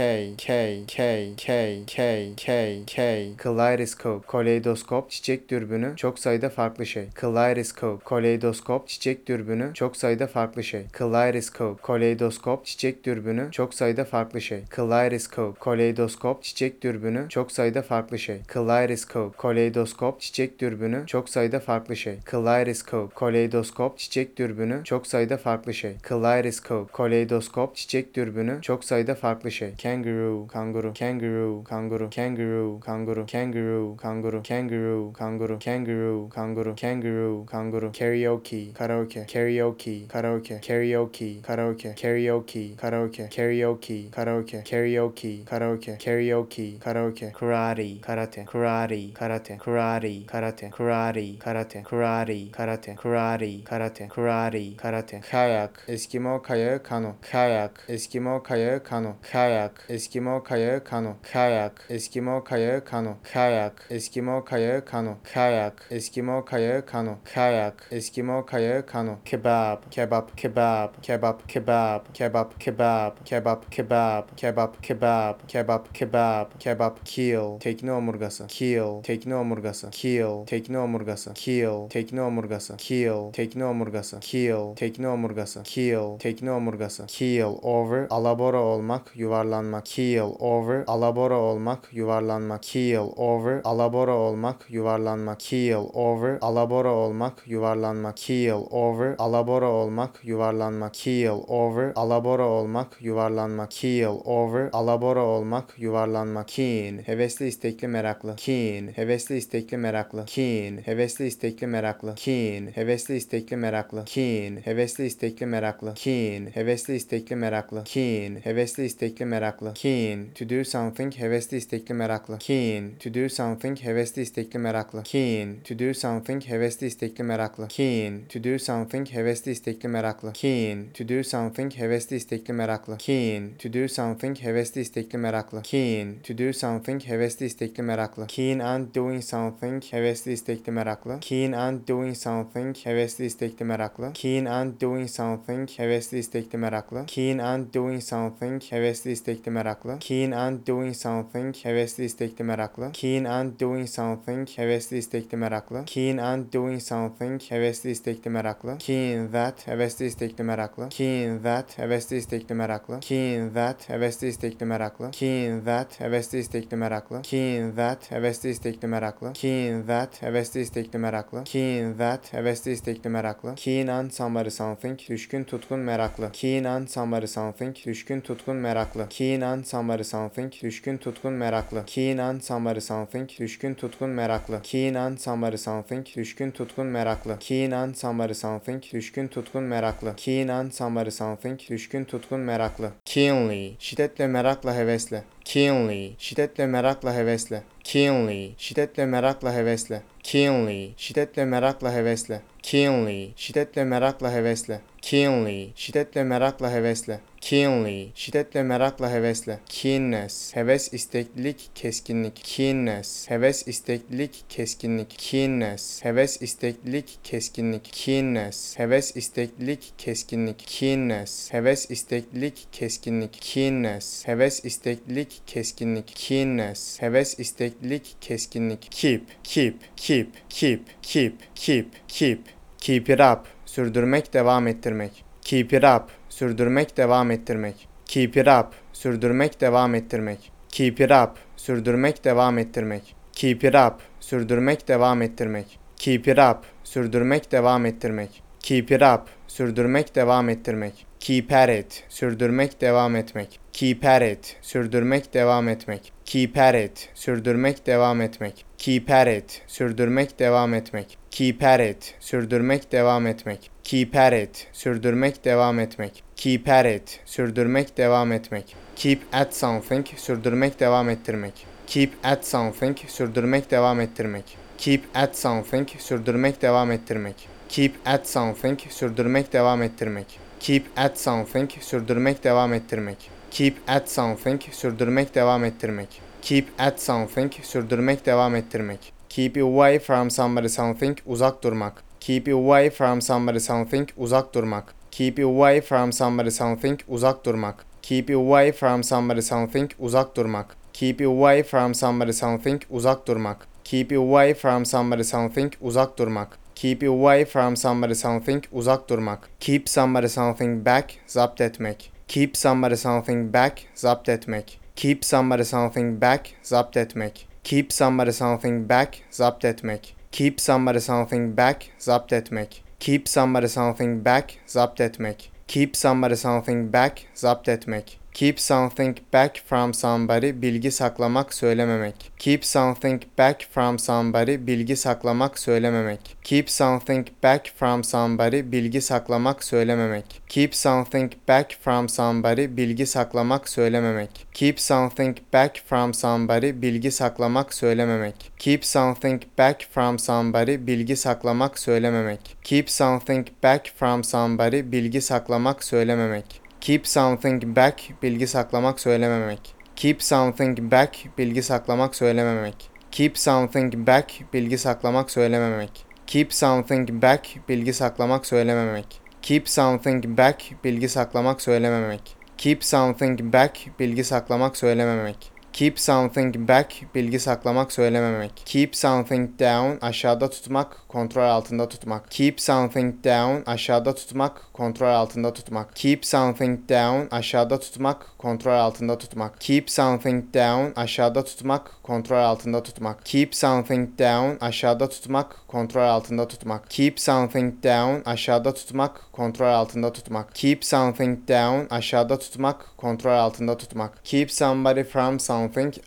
K K K K K K K Kaleidoscope Kaleidoskop çiçek dürbünü çok sayıda farklı şey. Kaleidoscope Kaleidoskop çiçek dürbünü çok sayıda farklı şey. Kaleidoscope Kaleidoskop çiçek dürbünü çok sayıda farklı şey. Kaleidoscope Kaleidoskop çiçek dürbünü çok sayıda farklı şey. Kaleidoscope Kaleidoskop çiçek dürbünü çok sayıda farklı şey. Kaleidoscope Kaleidoskop çiçek dürbünü çok sayıda farklı şey. Kaleidoscope Kaleidoskop çiçek dürbünü çok sayıda farklı şey. Kangaroo, kanguru, kangaroo, kanguru, kangaroo, kanguru, kangaroo, kanguru, kangaroo, kanguru, kangaroo, kanguru, kangaroo, kanguru, karaoke, karaoke, karaoke, karaoke, karaoke, karaoke, karaoke, karaoke, karaoke, karaoke, karaoke, karaoke, karaoke, karaoke, karate, karate, karate, karate, karate, karate, karate, karate, karate, karate, karate, karate, karate, karate, kayak, Eskimo kayağı kano, kayak, Eskimo kayağı kano, kayak, Eskimo kayağı kano, kayak, Eskimo kayağı kano, kayak, Eskimo kayağı kano, kayak, Eskimo kayağı kano, kayak, Eskimo kayağı kano, kebap, kebap, kebap, kebap, kebap, kebap, kebap, kebap, kebap, kebap, kebap, kebap, kebap, kebap, kill, tekne omurgası, kill, tekne omurgası, kill, tekne omurgası, kill, tekne omurgası, kill, tekne omurgası, kill, tekne omurgası, kill, tekne omurgası, kill, over, alabora olmak, yuvarlanmak, kill, over, alabora olmak, yuvarlanmak, kill, over, alabora olmak, yuvarlanmak, kill, over, alabora olmak, yuvarlanmak, kill, over, alabora olmak, yuvarlanmak, kill, over, alabora olmak, yuvarlanmak, kill, over, alabora olmak, yuvarlanmak, keen, hevesli istekli meraklı, keen, hevesli istekli meraklı, keen, hevesli istekli meraklı, keen, hevesli istekli meraklı, keen, hevesli istekli meraklı, keen, hevesli istekli meraklı, keen, hevesli istekli meraklı, keen, to do something, hevesli istekli meraklı, keen, to do something, hevesli istekli meraklı, keen, to do something, hevesli istekli meraklı, keen, to do something, hevesli istekli meraklı, keen, to do something, hevesli istekli meraklı, keen, to do something, hevesli istekli meraklı, keen, to do something, hevesli istekli meraklı, keen and doing something, hevesli istekli meraklı, keen and doing something, hevesli istekli meraklı, keen and doing something, hevesli istekli meraklı, keen and doing something, hevesli istekli meraklı, keen and doing something, hevesli istekli meraklı, keen and doing something, hevesli istekli meraklı, keen and doing something, hevesli istekli meraklı, keen that, hevesli istekli meraklı, keen that, hevesli istekli meraklı, keen that, hevesli istekli meraklı, keen that, hevesli istekli meraklı, keen that, hevesli istekli meraklı, keen that, hevesli istekli meraklı, keen that, hevesli istekli meraklı, keen on somebody something, düşkün tutkun meraklı, keen on somebody something, düşkün tutkun meraklı, keen on somebody something, düşkün tutkun meraklı, keen on somebody something, düşkün tutkun meraklı, keen on somebody something, düşkün tutkun meraklı, keen on somebody something, düşkün tutkun meraklı, keen on somebody something, düşkün tutkun meraklı, keenly, şiddetle merakla hevesle, keenly, şiddetle merakla hevesle, keenly, şiddetle merakla hevesle, keenly, şiddetle merakla hevesle, keenly, şiddetle merakla hevesle, keenly, şiddetle merakla hevesle, keenly, şiddetle merakla hevesle, keenness, heves isteklilik, keskinlik, keenness, heves isteklilik, keskinlik, keenness, heves isteklilik, keskinlik, keenness, heves isteklilik, keskinlik, keenness, heves isteklilik, keskinlik, keenness, heves isteklilik, keskinlik, keenness, heves isteklilik, keskinlik, keep, keep, keep, keep, keep, keep, keep, keep it up, sürdürmek, devam ettirmek, keep it up, sürdürmek, devam ettirmek, keep it up, sürdürmek, devam ettirmek, keep it up, sürdürmek, devam ettirmek, keep it up, sürdürmek, devam ettirmek, keep it up, sürdürmek, devam ettirmek, keep it up, sürdürmek, devam ettirmek, keep at it, sürdürmek, devam etmek, keep at it, sürdürmek, devam etmek, keep at it, sürdürmek, devam etmek, keep at it, sürdürmek, devam etmek, keep at it, sürdürmek, devam etmek, keep at it, sürdürmek, devam etmek, keep at it, sürdürmek, devam etmek, keep at something, sürdürmek, devam ettirmek, keep at something, sürdürmek, devam ettirmek, keep at something, sürdürmek, devam ettirmek, keep at something, sürdürmek, devam ettirmek, keep at something, sürdürmek, devam ettirmek, keep at something, sürdürmek, devam ettirmek, keep at something, sürdürmek, devam ettirmek, keep away from somebody something, uzak durmak, keep away from somebody something, uzak durmak, keep away from somebody something, uzak durmak, Keep away from somebody something uzak durmak. Keep away from somebody something uzak durmak. Keep away from somebody something uzak durmak. Keep away from somebody something uzak durmak. Keep somebody something back zapt etmek. Keep somebody something back zapt etmek. Keep somebody something back zapt etmek. Keep somebody something back zapt etmek. Keep somebody something back zapt etmek. Keep somebody something back zapt etmek. Keep somebody something back zapt etmek. Keep something back from somebody bilgi saklamak söylememek. Keep something back from somebody bilgi saklamak söylememek. Keep something back from somebody bilgi saklamak söylememek. Keep something back from somebody bilgi saklamak söylememek. Keep something back from somebody bilgi saklamak söylememek. Keep something back from somebody bilgi saklamak söylememek. Keep something back from somebody bilgi saklamak söylememek. Keep something back bilgi saklamak söylememek. Keep something back bilgi saklamak söylememek. Keep something back bilgi saklamak söylememek. Keep something back bilgi saklamak söylememek. Keep something back bilgi saklamak söylememek. Keep something back bilgi saklamak söylememek. Keep something back bilgi saklamak söylememek. Keep something down aşağıda tutmak, kontrol altında tutmak. Keep something down aşağıda tutmak, kontrol altında tutmak. Keep something down aşağıda tutmak, kontrol altında tutmak. Keep something down aşağıda tutmak, kontrol altında tutmak. Keep something down aşağıda tutmak, kontrol altında tutmak. Keep something down aşağıda tutmak, kontrol altında tutmak. Keep something down aşağıda tutmak, kontrol altında tutmak. Keep somebody from something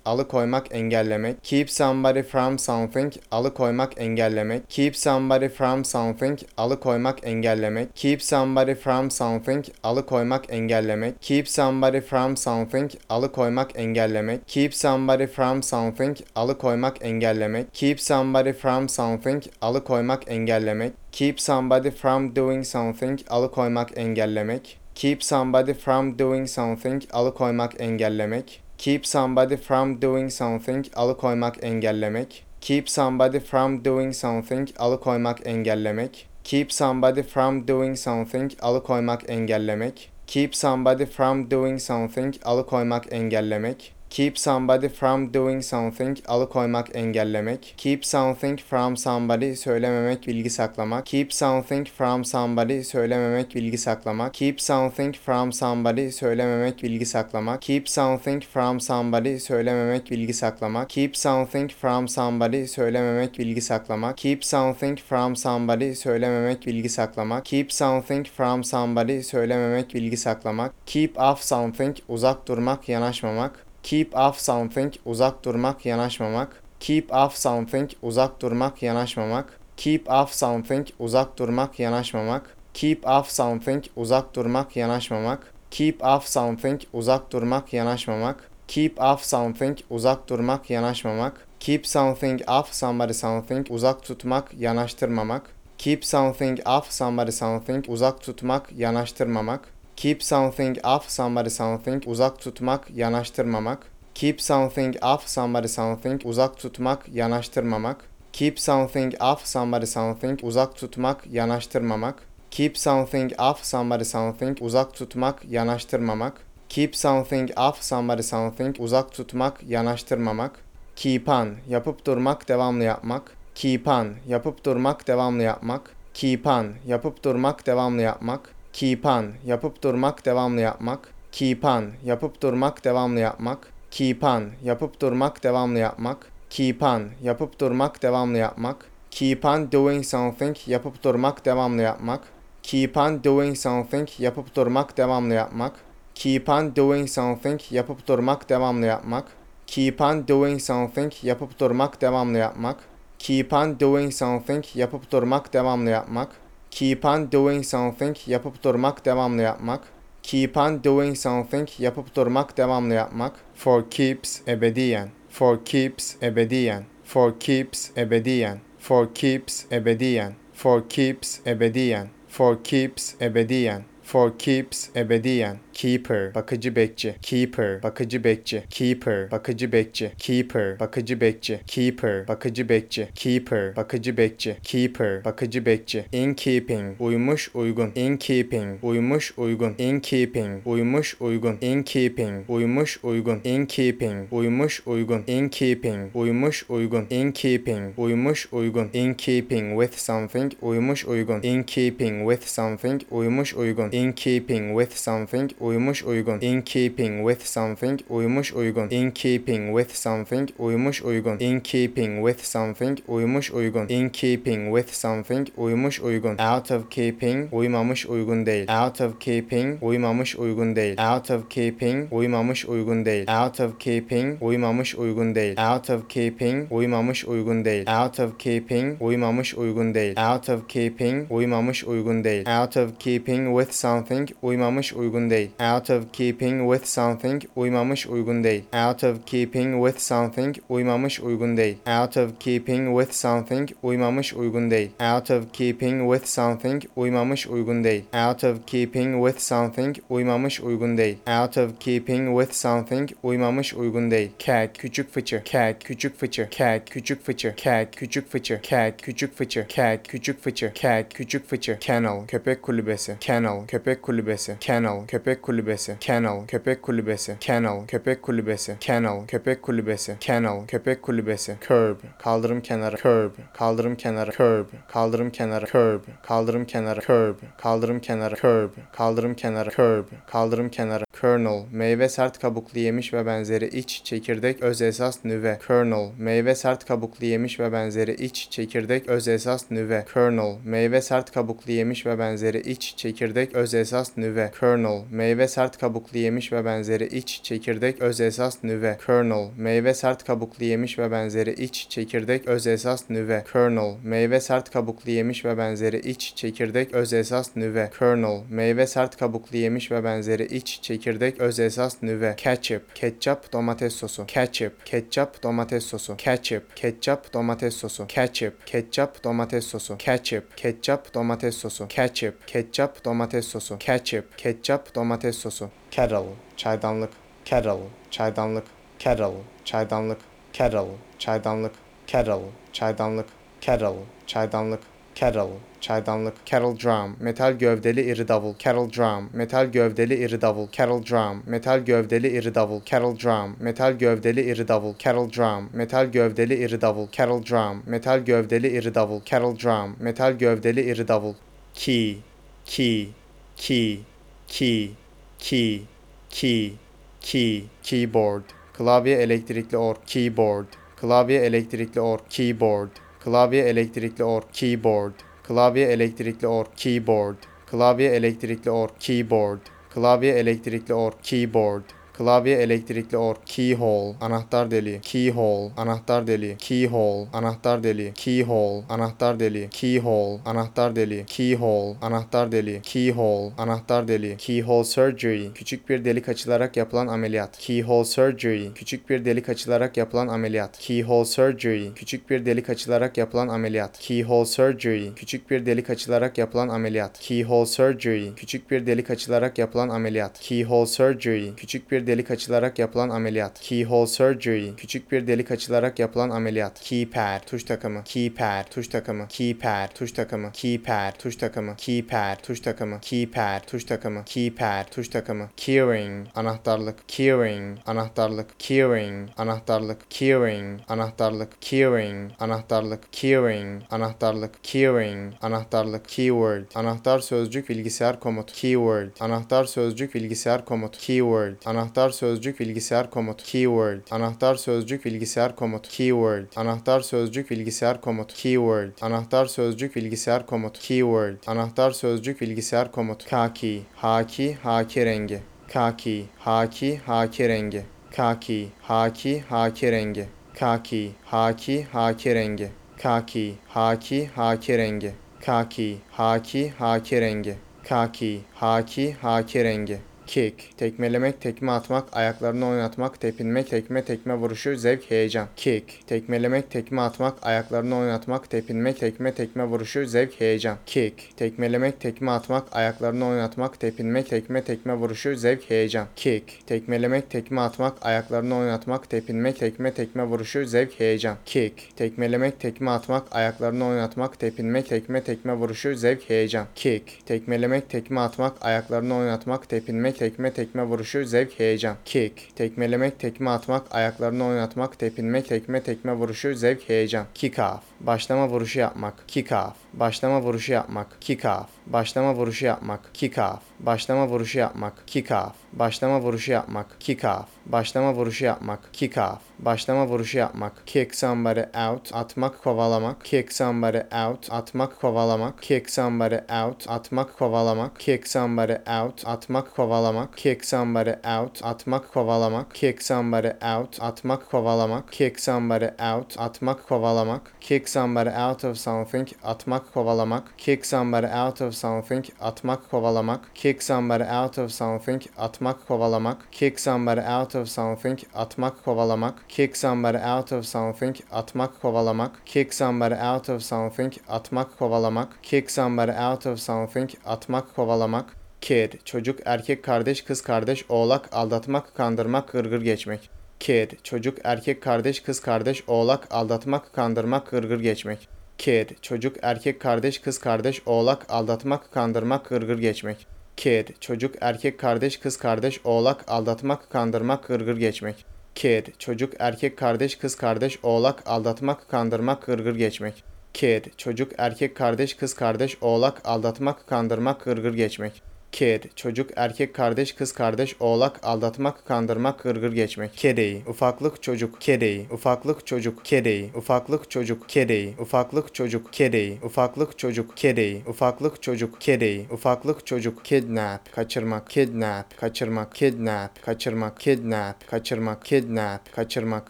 alıkoymak, engellemek. Keep somebody from something alıkoymak, engellemek. Keep somebody from something alıkoymak, engellemek. Keep somebody from something alıkoymak, engellemek. Keep somebody from something alıkoymak, engellemek. Keep somebody from something alıkoymak, engellemek. Keep somebody from something alıkoymak, engellemek. Keep somebody from doing something alıkoymak, engellemek. Keep somebody from doing something alıkoymak, engellemek. Keep somebody from doing something alıkoymak, engellemek. Keep somebody from doing something alıkoymak, engellemek. Keep somebody from doing something alıkoymak, engellemek. Keep somebody from doing something alıkoymak, engellemek. Keep somebody from doing something alıkoymak, engellemek. Keep something from somebody söylememek, bilgi saklamak. Keep something from somebody söylememek, bilgi saklamak. Keep something from somebody söylememek, bilgi saklamak. Keep something from somebody söylememek, bilgi saklamak. Keep something from somebody söylememek, bilgi saklamak. Keep something from somebody söylememek, bilgi saklamak. Keep something from somebody söylememek, bilgi saklamak. Keep off something uzak durmak, yanaşmamak. Keep off something uzak durmak, yanaşmamak. Keep off something uzak durmak, yanaşmamak. Keep off something uzak durmak, yanaşmamak. Keep off something uzak durmak, yanaşmamak. Keep off something uzak durmak, yanaşmamak. Keep off something uzak durmak, yanaşmamak. Keep something off somebody something uzak tutmak, yanaştırmamak. Keep something off somebody something uzak tutmak, yanaştırmamak. Keep something off somebody something uzak tutmak, yanaştırmamak. Keep something off somebody something uzak tutmak, yanaştırmamak. Keep something off somebody something uzak tutmak, yanaştırmamak. Keep something off somebody something uzak tutmak, yanaştırmamak. Keep something off somebody something uzak tutmak, yanaştırmamak. Keep on yapıp durmak, devamlı yapmak. Keep on yapıp durmak, devamlı yapmak. Keep on yapıp durmak, devamlı yapmak. Keep on yapıp durmak, devamlı yapmak. Keep on yapıp durmak, devamlı yapmak. Keep on yapıp durmak, devamlı yapmak. Keep on yapıp durmak, devamlı yapmak. Keep on doing something yapıp durmak, devamlı yapmak. Keep on doing something yapıp durmak, devamlı yapmak. Keep on doing something yapıp durmak, devamlı yapmak. Keep on doing something yapıp durmak, devamlı yapmak. Keep on doing something yapıp durmak, devamlı yapmak. Keep on doing something yapıp durmak, devamlı yapmak. Keep on doing something yapıp durmak, devamlı yapmak. For keeps ebediyen. For keeps ebediyen. For keeps ebediyen. For keeps ebediyen. For keeps ebediyen. For keeps ebediyen. For keeps ebediyen. Keeper, bakıcı bekçi, keeper, bakıcı bekçi, keeper, bakıcı bekçi, keeper, bakıcı bekçi, keeper, bakıcı bekçi, keeper, bakıcı bekçi, keeper, bakıcı bekçi, in keeping, uymuş uygun, in keeping, uymuş uygun, in keeping, uymuş uygun, in keeping, uymuş uygun, in keeping, uymuş uygun, in keeping, uymuş uygun, in keeping, uymuş uygun, in keeping with something, uymuş uygun, in keeping with something, uymuş uygun, in keeping with something, uymuş uygun, in keeping with something, uymuş uygun, in keeping with something, uymuş uygun, in keeping with something, uymuş uygun, in keeping with something, uymuş uygun, out of keeping, uymamış uygun değil, out of keeping, uymamış uygun değil, out of keeping, uymamış uygun değil, out of keeping, uymamış uygun değil, out of keeping, uymamış uygun değil, out of keeping, uymamış uygun değil, out of keeping, uymamış uygun değil, out of keeping with something, uymamış uygun değil, out of keeping with something, uymamış uygun değil, out of keeping with something, uymamış uygun değil, out of keeping with something, uymamış uygun değil, out of keeping with something, uymamış uygun değil, out of keeping with something, uymamış uygun değil, out of keeping with something, uymamış uygun değil, kek, küçük fıçı, kek, küçük fıçı, kek, küçük fıçı, kek, küçük fıçı, kek, küçük fıçı, kek, küçük fıçı, kek, küçük fıçı, kennel, köpek kulübesi, kennel, köpek kulübesi, kennel, köpek kulübesi, kennel, köpek kulübesi, kennel, köpek kulübesi, kennel, köpek kulübesi, kennel, köpek kulübesi, curb, kaldırım kenarı, curb, kaldırım kenarı, curb, kaldırım kenarı, curb, kaldırım kenarı, curb, kaldırım kenarı, curb, kaldırım kenarı, curb, kaldırım kenarı, kernel, meyve sert kabuklu yemiş ve benzeri iç çekirdek öz esas nüve, kernel, meyve sert kabuklu yemiş ve benzeri iç çekirdek öz esas nüve, kernel, meyve sert kabuklu yemiş ve benzeri iç çekirdek öz esas nüve, kernel, meyve sert kabuklu yemiş ve benzeri iç çekirdek öz esas nüve, kernel, meyve sert kabuklu yemiş ve benzeri iç çekirdek öz esas nüve, kernel, meyve sert kabuklu yemiş ve benzeri iç çekirdek öz esas nüve, kernel, meyve sert kabuklu yemiş ve benzeri iç çekirdek öz esas nüve, ketchup, ketçap, domates sosu, ketchup, ketçap, domates sosu, ketchup, ketçap, domates sosu, ketchup, ketçap, domates sosu, ketchup, ketçap, domates sosu, ketchup, ketçap, domates sosu, ketchup, ketçap, domates sosu, kettle, çaydanlık, kettle, çaydanlık, kettle, çaydanlık, kettle, çaydanlık, kettle, çaydanlık, kettle, çaydanlık, kettle, çaydanlık, carol drum, metal gövdeli iri davul, carol drum, metal gövdeli iri davul, carol drum, metal gövdeli iri davul, carol drum, metal gövdeli iri davul, carol drum, metal gövdeli iri davul, carol drum, metal gövdeli iri davul, carol drum, metal gövdeli iri davul, ki, ki, ki, ki, ki, ki, ki, keyboard, klavye elektrikli org, keyboard, klavye elektrikli org, keyboard, klavye elektrikli org, keyboard, klavye elektrikli org, keyboard, klavye elektrikli org, keyboard, klavye elektrikli org, keyboard, klavye elektrikli org, keyhole, anahtar deliği, keyhole, anahtar deliği, keyhole, anahtar deliği, keyhole, anahtar deliği, keyhole, anahtar deliği, keyhole, anahtar deliği, keyhole, anahtar deliği, keyhole surgery, küçük bir delik açılarak yapılan ameliyat, keyhole surgery, küçük bir delik açılarak yapılan ameliyat, keyhole surgery, küçük bir delik açılarak yapılan ameliyat, keyhole surgery, küçük bir delik açılarak yapılan ameliyat, keyhole surgery, küçük bir delik açılarak yapılan ameliyat, keyhole surgery, küçük bir delik açılarak yapılan ameliyat, keyhole surgery, küçük bir delik açılarak yapılan ameliyat, keypad, tuş takımı, keypad, tuş takımı, keypad, tuş takımı, keypad, tuş takımı, keypad, tuş takımı, keypad, tuş takımı, keypad, tuş takımı, keyring, anahtarlık, keyring, anahtarlık, keyring, anahtarlık, keyring, anahtarlık, keyring, anahtarlık, keyring, anahtarlık, keyring, anahtarlık, keyword, anahtar sözcük bilgisayar komut, keyword, anahtar sözcük bilgisayar komut, keyword, anahtar sözcük bilgisayar komut, keyword, anahtar sözcük bilgisayar komut, keyword, anahtar sözcük bilgisayar komut, keyword, anahtar sözcük bilgisayar komut, keyword, anahtar sözcük bilgisayar komut, kaki, haki, haki rengi, kaki, haki, haki rengi, kaki, haki, haki rengi, kaki, haki, haki rengi, kaki, haki, haki rengi, kaki, haki, haki rengi, kaki, haki, haki rengi, Kick. Tekmelemek, tekme atmak, ayaklarını oynatmak, tepinmek, tekme tekme vuruşu, zevk, heyecan. Kick. Tekmelemek, tekme atmak, ayaklarını oynatmak, tepinmek, tekme tekme vuruşu, zevk, heyecan. Kick. Tekmelemek, tekme atmak, ayaklarını oynatmak, tepinmek, tekme tekme vuruşu, zevk, heyecan. Kick. Tekmelemek, tekme atmak, ayaklarını oynatmak, tepinmek, tekme tekme vuruşu, zevk, heyecan. Kick. Tekmelemek, tekme atmak, ayaklarını oynatmak, tepinmek, tekme tekme vuruşu, zevk, heyecan. Kick. Tekmelemek, tekme atmak, ayaklarını oynatmak, tepinmek, tekme tekme vuruşu, zevk, heyecan. Kick. Tekmelemek, tekme atmak, ayaklarını oynatmak, tepinmek, tekme tekme vuruşu, zevk, heyecan. Kick off. Başlama vuruşu yapmak. Kick off. Başlama vuruşu yapmak. Kick off. Başlama vuruşu yapmak. Kick off. Başlama vuruşu yapmak. Kick off. Başlama vuruşu yapmak. Kick off. Başlama vuruşu yapmak. Kick off. Başlama vuruşu yapmak. Kick somebody out. Atmak, kovalamak. Kick somebody out. Atmak, kovalamak. Kick somebody out. Atmak, kovalamak. Kick somebody out. Atmak, kovalamak. Kick somebody out. Atmak, kovalamak. Kick somebody out. Atmak, kovalamak. Kick somebody out. Atmak, kovalamak. Kick somebody out of something. Atmak, kovalamak. Kick somebody out of something. Atmak, kovalamak. Kick somebody out of something. Atmak, kovalamak. Kick somebody out of something. Atmak, kovalamak. Kick somebody out of something. Atmak, kovalamak. Kick somebody out of something. Atmak, kovalamak. Kick somebody out of something. Atmak, kovalamak. Kid, çocuk, erkek kardeş, kız kardeş, oğlak, aldatmak, kandırmak, gırgır geçmek. Kid, çocuk, erkek kardeş, kız kardeş, oğlak, aldatmak, kandırmak, gırgır geçmek. Kid, çocuk, erkek kardeş, kız kardeş, oğlak, aldatmak, kandırmak, gırgır geçmek. Kid, çocuk, erkek kardeş, kız kardeş, oğlak, aldatmak, kandırmak, gırgır geçmek. Kid, çocuk, erkek kardeş, kız kardeş, oğlak, aldatmak, kandırmak, gırgır geçmek. Kid, çocuk, erkek kardeş, kız kardeş, oğlak, aldatmak, kandırmak, gırgır geçmek. Kid, çocuk, erkek kardeş, kız kardeş, oğlak, aldatmak, kandırmak, gırgır geçmek. Kedeyi, ufaklık çocuk, kedeyi, ufaklık çocuk, kedeyi, ufaklık çocuk, kedeyi, ufaklık çocuk, kedeyi, ufaklık çocuk, kedeyi, ufaklık çocuk, kedeyi, ufaklık çocuk, kidnap, kaçırmak, kidnap, kaçırmak, kidnap, kaçırmak, kidnap, kaçırmak, kidnap, kaçırmak,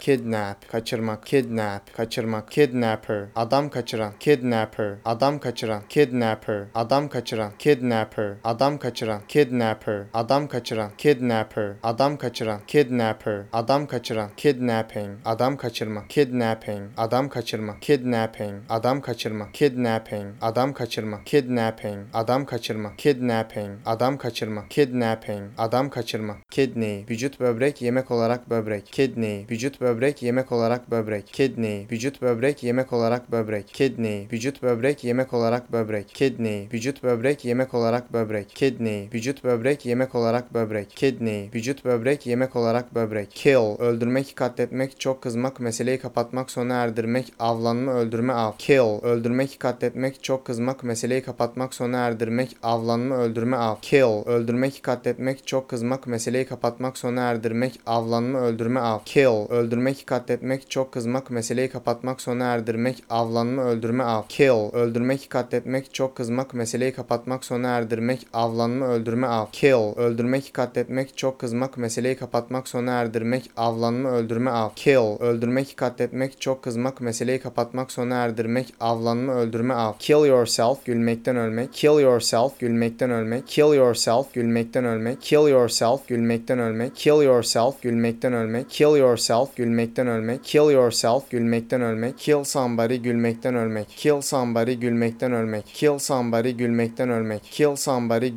kidnap, kaçırmak, kidnap, kaçırmak, kidnapper, adam kaçıran, kidnapper, adam kaçıran, kidnapper, adam kaçıran, kidnapper, adam kaçıran, kidnapper, adam kaçıran, kidnapper, adam kaçıran, kidnapper, adam kaçıran, kidnapping, adam kaçırma, kidnapping, adam kaçırma, kidnapping, adam kaçırma, kidnapping, adam kaçırma, kidnapping, adam kaçırma, kidnapping, adam kaçırma, kidnapping, adam kaçırma, kidney, vücut böbrek yemek olarak böbrek, kidney, vücut böbrek yemek olarak böbrek, kidney, vücut böbrek yemek olarak böbrek, kidney, vücut böbrek yemek olarak böbrek, kidney, vücut böbrek yemek olarak böbrek, kidney, vücut böbrek yemek olarak böbrek, kidney, vücut böbrek yemek olarak böbrek, kill, öldürmek, katletmek, çok kızmak, meseleyi kapatmak, sona erdirmek, avlanma, öldürme, av, kill, öldürmek, katletmek, çok kızmak, meseleyi kapatmak, sona erdirmek, avlanma, öldürme, av, kill, öldürmek, katletmek, çok kızmak, meseleyi kapatmak, sona erdirmek, avlanma, öldürme, av, kill, öldürmek, katletmek, çok kızmak, meseleyi kapatmak, sona erdirmek, avlanma, öldürme, av, kill, öldürmek, katletmek, çok kızmak, meseleyi kapatmak, sona erdirmek, avlanma, öldürme, av, kill, öldürmek, katletmek, çok kızmak, meseleyi kapatmak, sona erdirmek, avlanma, öldürme, av, kill, öldürmek, katletmek, çok kızmak, meseleyi kapatmak, sona erdirmek, avlanma, öldürme, av, kill yourself, gülmekten ölmek, kill yourself, gülmekten ölmek, kill yourself, gülmekten ölmek, kill yourself, gülmekten ölmek, kill yourself, gülmekten ölmek, kill yourself, gülmekten ölmek, kill yourself, gülmekten ölmek, kill somebody, gülmekten ölmek, kill somebody, gülmekten ölmek, kill somebody, gülmekten ölmek, kill somebody, gülmekten ölmek,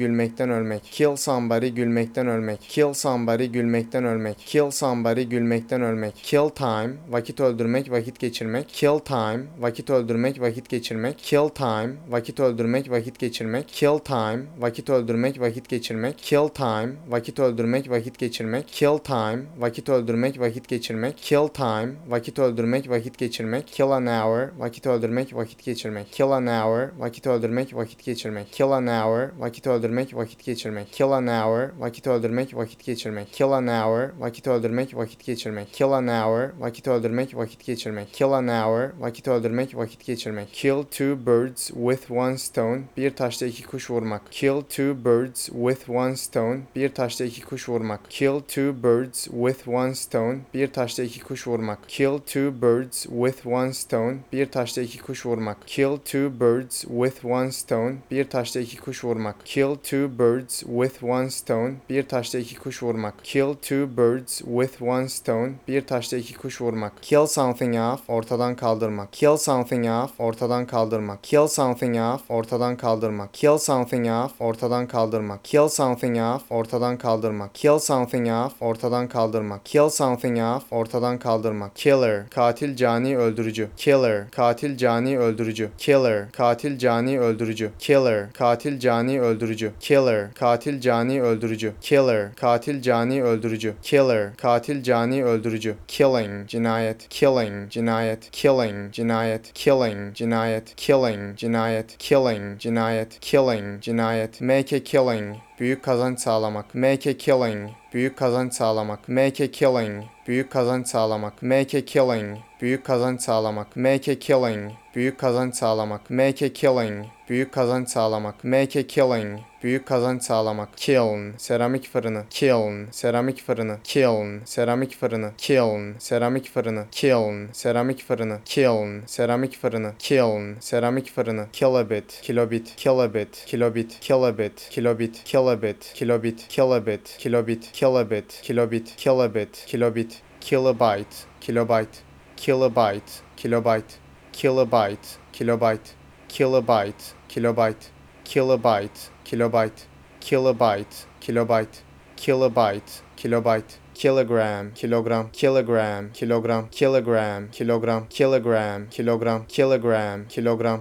kill somebody, gülmekten ölmek, kill somebody, gülmekten ölmek, kill somebody, gülmekten ölmek, kill time, vakit öldürmek, vakit geçirmek, kill time, vakit öldürmek, vakit geçirmek, kill time, vakit öldürmek, vakit geçirmek, kill time, vakit öldürmek, vakit geçirmek, kill time, vakit öldürmek, vakit geçirmek, kill time, vakit öldürmek, vakit geçirmek, kill time, vakit öldürmek, vakit geçirmek, kill an hour, vakit öldürmek, vakit geçirmek, kill an hour, vakit öldürmek, vakit geçirmek, kill an hour, vakit öldürmek, vakit geçirmek, kill an hour, vakit öldürmek, vakit geçirmek, kill an hour, vakit öldürmek, vakit geçirmek, kill an hour, vakit öldürmek, vakit geçirmek, kill an hour, vakit öldürmek, vakit geçirmek, kill two birds with one stone, bir taşla iki kuş vurmak, kill two birds with one stone, bir taşla iki kuş vurmak, kill two birds with one stone, bir taşla iki kuş vurmak, kill two birds with one stone, bir taşla iki kuş vurmak, kill two birds with one stone, bir taşla iki kuş vurmak, kill two two birds with one stone. Bir taşla iki kuş vurmak. Kill two birds with one stone. Bir taşla iki kuş vurmak. Kill something off. Ortadan kaldırmak. Kill something off. Ortadan kaldırmak. Kill something off. Ortadan kaldırmak. Kill something off. Ortadan kaldırmak. Kill something off. Ortadan kaldırmak. Kill something off. Ortadan kaldırmak. Kill something off. Ortadan kaldırmak. Killer. Katil cani öldürücü. Killer. Katil cani öldürücü. Killer. Katil cani öldürücü. Killer. Katil cani öldürücü. Killer. Katil cani öldürücü. Killer. Katil cani öldürücü. Killer. Katil cani öldürücü. Killing. Cinayet. Killing. Cinayet. Killing. Cinayet. Killing. Cinayet. Killing. Cinayet. Killing. Cinayet. Killing. Cinayet. Make a killing. Büyük kazanç sağlamak. Make a killing. Büyük kazanç sağlamak. Make a killing. Büyük kazanç sağlamak. Make a killing. Büyük kazanç sağlamak. Make a killing. Büyük kazanç sağlamak. Make a killing. Büyük kazanç sağlamak. Make a killing. Büyük kazanç sağlamak. Kiln. Seramik fırını. Kiln. Seramik fırını. Kiln. Seramik fırını. Kiln. Seramik fırını. Kiln. Seramik fırını. Kiln. Seramik fırını. Kiln. Seramik fırını. Kilobit. Kilobit. Kilobit. Kilobit. Kilobit. Kilobit. Kilobit. Kilobit. Kilobit. Kilobit. Kilobit. Kilobit. Kilobit. Kilobit. Kilobyte. Kilobyte. Kilobyte. Kilobyte. Kilobyte. Kilobyte. Kilobyte. Kilobyte. Kilobyte. Kilobyte. Kilobyte. Kilobyte. Kilobyte. Kilobyte. Kilogram, kilogram, kilogram, kilogram, kilogram, kilogram, kilogram, kilogram, kilogram, kilogram,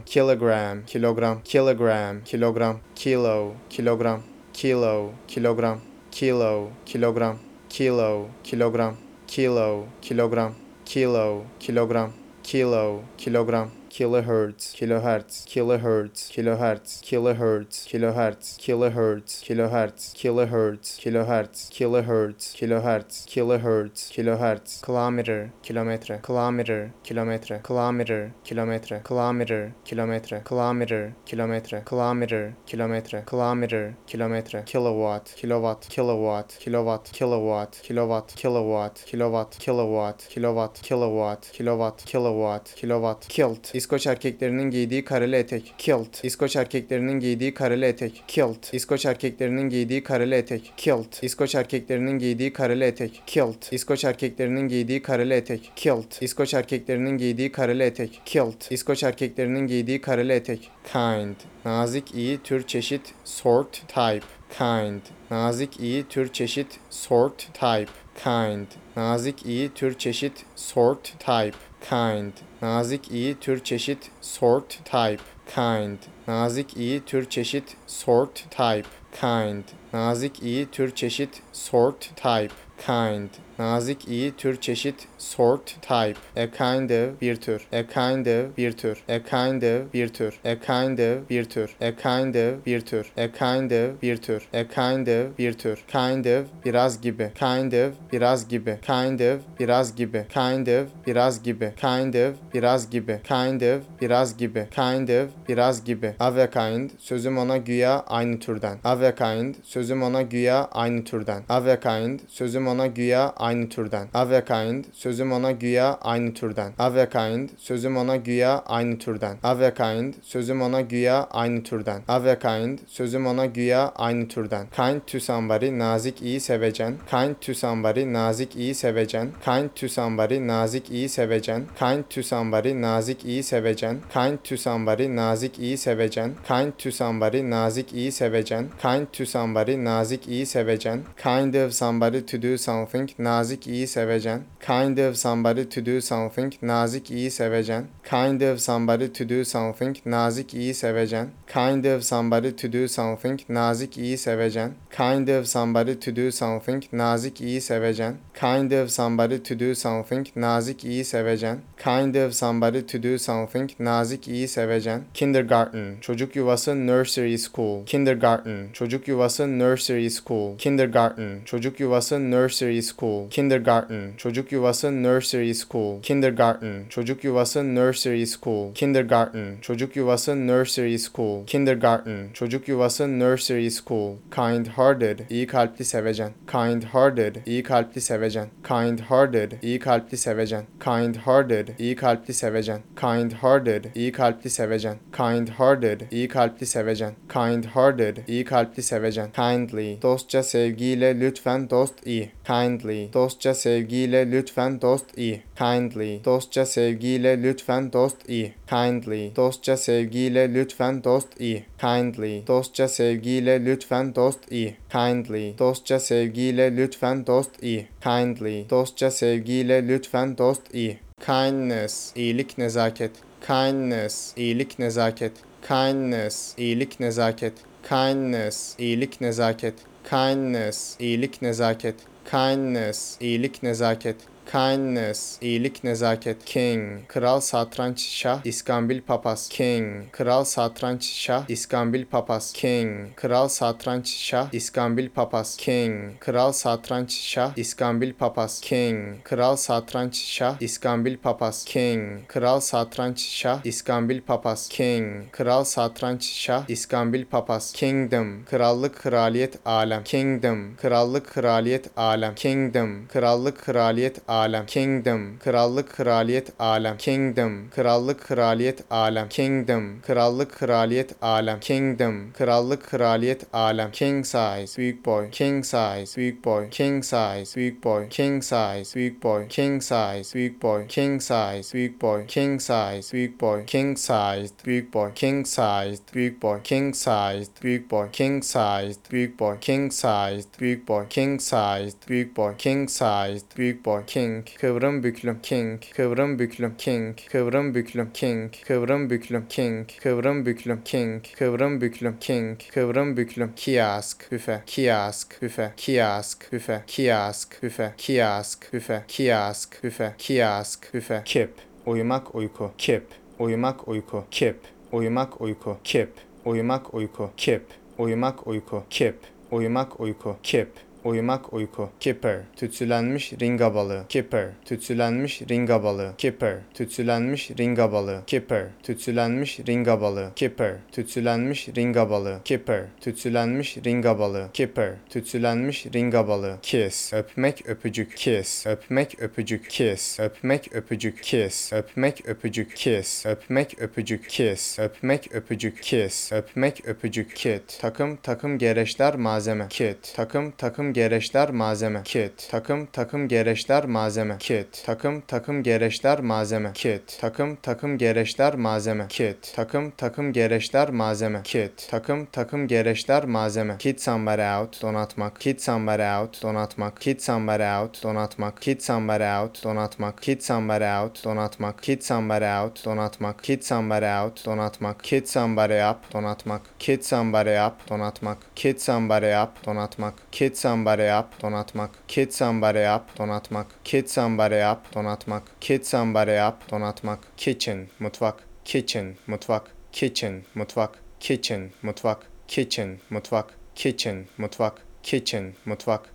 kilogram, kilogram, kilogram, kilogram, kilo, kilogram, kilo, kilogram, kilo, kilogram, kilo, kilogram, kilo, kilogram, kilo, kilogram, kilo, kilogram, kilohertz, kilohertz, kilohertz, kilohertz, kilohertz, kilohertz, kilohertz, kilohertz, kilohertz, kilohertz, kilohertz, kilohertz, kilohertz, kilohertz, kilometre, kilometre, kilometre, kilometre, kilometre, kilometre, kilometre, kilometre, kilometre, kilometre, kilometre, kilometre, kilometre, kilometre, kilowatt, kilowatt, kilowatt, kilowatt, kilowatt, kilowatt, kilowatt, kilowatt, kilowatt, kilowatt, kilowatt, kilowatt, kilowatt, kilowatt, kilt, İskoç erkeklerinin giydiği kareli etek. Kilt. İskoç erkeklerinin giydiği kareli etek. Kilt. İskoç erkeklerinin giydiği kareli etek. Kilt. İskoç erkeklerinin giydiği kareli etek. Kilt. İskoç erkeklerinin giydiği kareli etek. Kilt. İskoç erkeklerinin giydiği kareli etek. Kilt. İskoç erkeklerinin giydiği kareli etek. Kind. Nazik, iyi, tür, çeşit, sort, type. Kind. Nazik, iyi, tür, çeşit, sort, type. Kind. Nazik, iyi, tür, çeşit, sort, type. Kind. Nazik, iyi, tür, çeşit, sort, type. Kind. Nazik, iyi, tür, çeşit, sort, type. Kind. Nazik, iyi, tür, çeşit, sort, type. Kind. Nazik, iyi, tür, çeşit, sort, type. A kind of, bir tür. A kind of, bir tür. A kind of, bir tür. A kind of, bir tür. A kind of, bir tür. A kind of, bir tür. A kind of, bir tür. Kind of, biraz gibi. Kind of, biraz gibi. Kind of, biraz gibi. Kind of, biraz gibi. Kind of, biraz gibi. Kind of, biraz gibi. Kind of, biraz gibi. Of a kind, sözüm ona güya aynı türden. Of a kind, sözüm ona güya aynı türden. Of a kind, sözüm ona güya aynı türden. Of a kind, sözüm ona güya aynı türden. Of a kind, sözüm ona güya aynı türden. Of a kind, sözüm ona güya aynı türden. Of a kind, sözüm ona güya aynı türden. Kind to somebody, nazik, iyi, sevecen. Kind to somebody, nazik, iyi, sevecen. Kind to somebody, nazik, iyi, sevecen. Kind to somebody, nazik, iyi, sevecen. Kind to somebody, nazik, iyi, sevecen. Kind to somebody, nazik, iyi, sevecen. Kind to somebody, nazik, iyi, sevecen. Kind of somebody to do something, nazik, iyi, sevecen. Kind of somebody to do something, nazik, iyi, sevecen. Kind of somebody to do something, nazik, iyi, sevecen. Kind of somebody to do something, nazik, iyi, sevecen. Kind of somebody to do something, nazik, iyi, sevecen. Kind of somebody to do something, nazik, iyi, sevecen. Kind of somebody to do something, nazik, iyi, sevecen. Kindergarten, çocuk yuvası, nursery school. Kindergarten, çocuk yuvası, nursery school. Kindergarten, çocuk yuvası, nursery school. Kindergarten, çocuk yuvası nursery school. Kindergarten. Çocuk yuvası nursery school. Kindergarten. Çocuk yuvası nursery school. Kindergarten. Çocuk yuvası nursery school. Kind-hearted. iyi kalpli sevecen. Kind-hearted. iyi kalpli sevecen. Kind-hearted. iyi kalpli sevecen. Kind-hearted. iyi kalpli sevecen. Kind-hearted. iyi kalpli sevecen. Kind-hearted. iyi kalpli sevecen. Kind-hearted. iyi kalpli sevecen. Kindly. Dostça sevgiyle lütfen dost iyi. Kindly. Dostça sevgiyle lütfen dost iyi. Kindly. Dostça sevgiyle lütfen dost iyi. Kindly. Dostça sevgiyle lütfen dost iyi. Kindly. Dostça sevgiyle lütfen dost iyi. Kindly. Dostça sevgiyle lütfen dost iyi. Kindly. Dostça sevgiyle lütfen dost iyi. Kindness. iyilik nezaket. Kindness. iyilik nezaket. Kindness. iyilik nezaket. Kindness. iyilik nezaket. Kindness. iyilik nezaket. Kindness. iyilik nezaket. Kindness, iyilik, nezaket. King, kral satranç şah, iskambil papaz. King, kral satranç şah, iskambil papaz. King, kral satranç şah, iskambil papaz. King, kral satranç şah, iskambil papaz. King, kral satranç şah, iskambil papaz. King, kral satranç şah, iskambil papaz. King, kral satranç şah, iskambil papaz. Kingdom, krallık, kraliyet, alem. Kingdom, krallık, kraliyet, alem. Kingdom, krallık, kraliyet, alem. Kingdom, krallık, kraliyet, alem. Kingdom, krallık, kraliyet, alem. Kingdom, krallık, kraliyet, alem. Kingdom, krallık, kraliyet, alem. King size, büyük boy. King size, büyük boy. King size, büyük boy. King size, büyük boy. King size, büyük boy. King size, büyük boy. King size, büyük boy. King sized, büyük boy. King sized, büyük boy. King sized, büyük boy. King sized, büyük boy. King sized, büyük boy. King sized, büyük boy. King sized, büyük boy. King, kıvrım büklüm. King, kıvrım büklüm. King, kıvrım büklüm. King, kıvrım büklüm. King, kıvrım büklüm. King, kıvrım büklüm. King, kıvrım büklüm. Kiosk, büfe. Kiosk, büfe. Kiosk, büfe. Kiosk, büfe. Kiosk, büfe. Kiosk, büfe. Kiosk, büfe. Kip, uyumak uyku. Kip, uyumak uyku. Kip, uyumak uyku. Kip, uyumak uyku. Kip, uyumak uyku. Kip, uyumak uyku. Kip, uyumak uyku. Kipper, tütsülenmiş ringa balığı. Kipper, tütsülenmiş ringa balığı. Kipper, tütsülenmiş ringa balığı. Kipper, tütsülenmiş ringa balığı. Kipper, tütsülenmiş ringa balığı. Kipper, tütsülenmiş ringa balığı. Kipper, tütsülenmiş ringa balığı. Kiss, öpmek öpücük. Kiss, öpmek öpücük. Kiss, öpmek öpücük. Kiss, öpmek öpücük. Kiss, öpmek öpücük. Kiss, öpmek öpücük. Kiss, öpmek öpücük. Kit, takım takım gereçler malzeme. Kit, takım takım gereçler malzeme. Kit, takım takım gereçler malzeme. Kit, takım takım gereçler malzeme. Kit, takım takım gereçler malzeme. Kit, takım takım gereçler malzeme. Kit, takım takım gereçler malzeme. Kit somebody out, donatmak. Kit somebody out, donatmak. Kit somebody out, donatmak. Kit somebody out, donatmak. Kit somebody out, donatmak. Kit somebody out, donatmak. Kit somebody out, donatmak. Kit somebody up, donatmak. Kit somebody up, donatmak. Kit somebody up, donatmak. Kit somebody up, donatmak. Kit somebody up, donatmak. Kit somebody up, donatmak. Kit somebody up, donatmak. Kitchen, mutfak. Kitchen, mutfak. Kitchen, mutfak. Kitchen, mutfak. Kitchen, mutfak. Kitchen, mutfak. Kitchen, mutfak.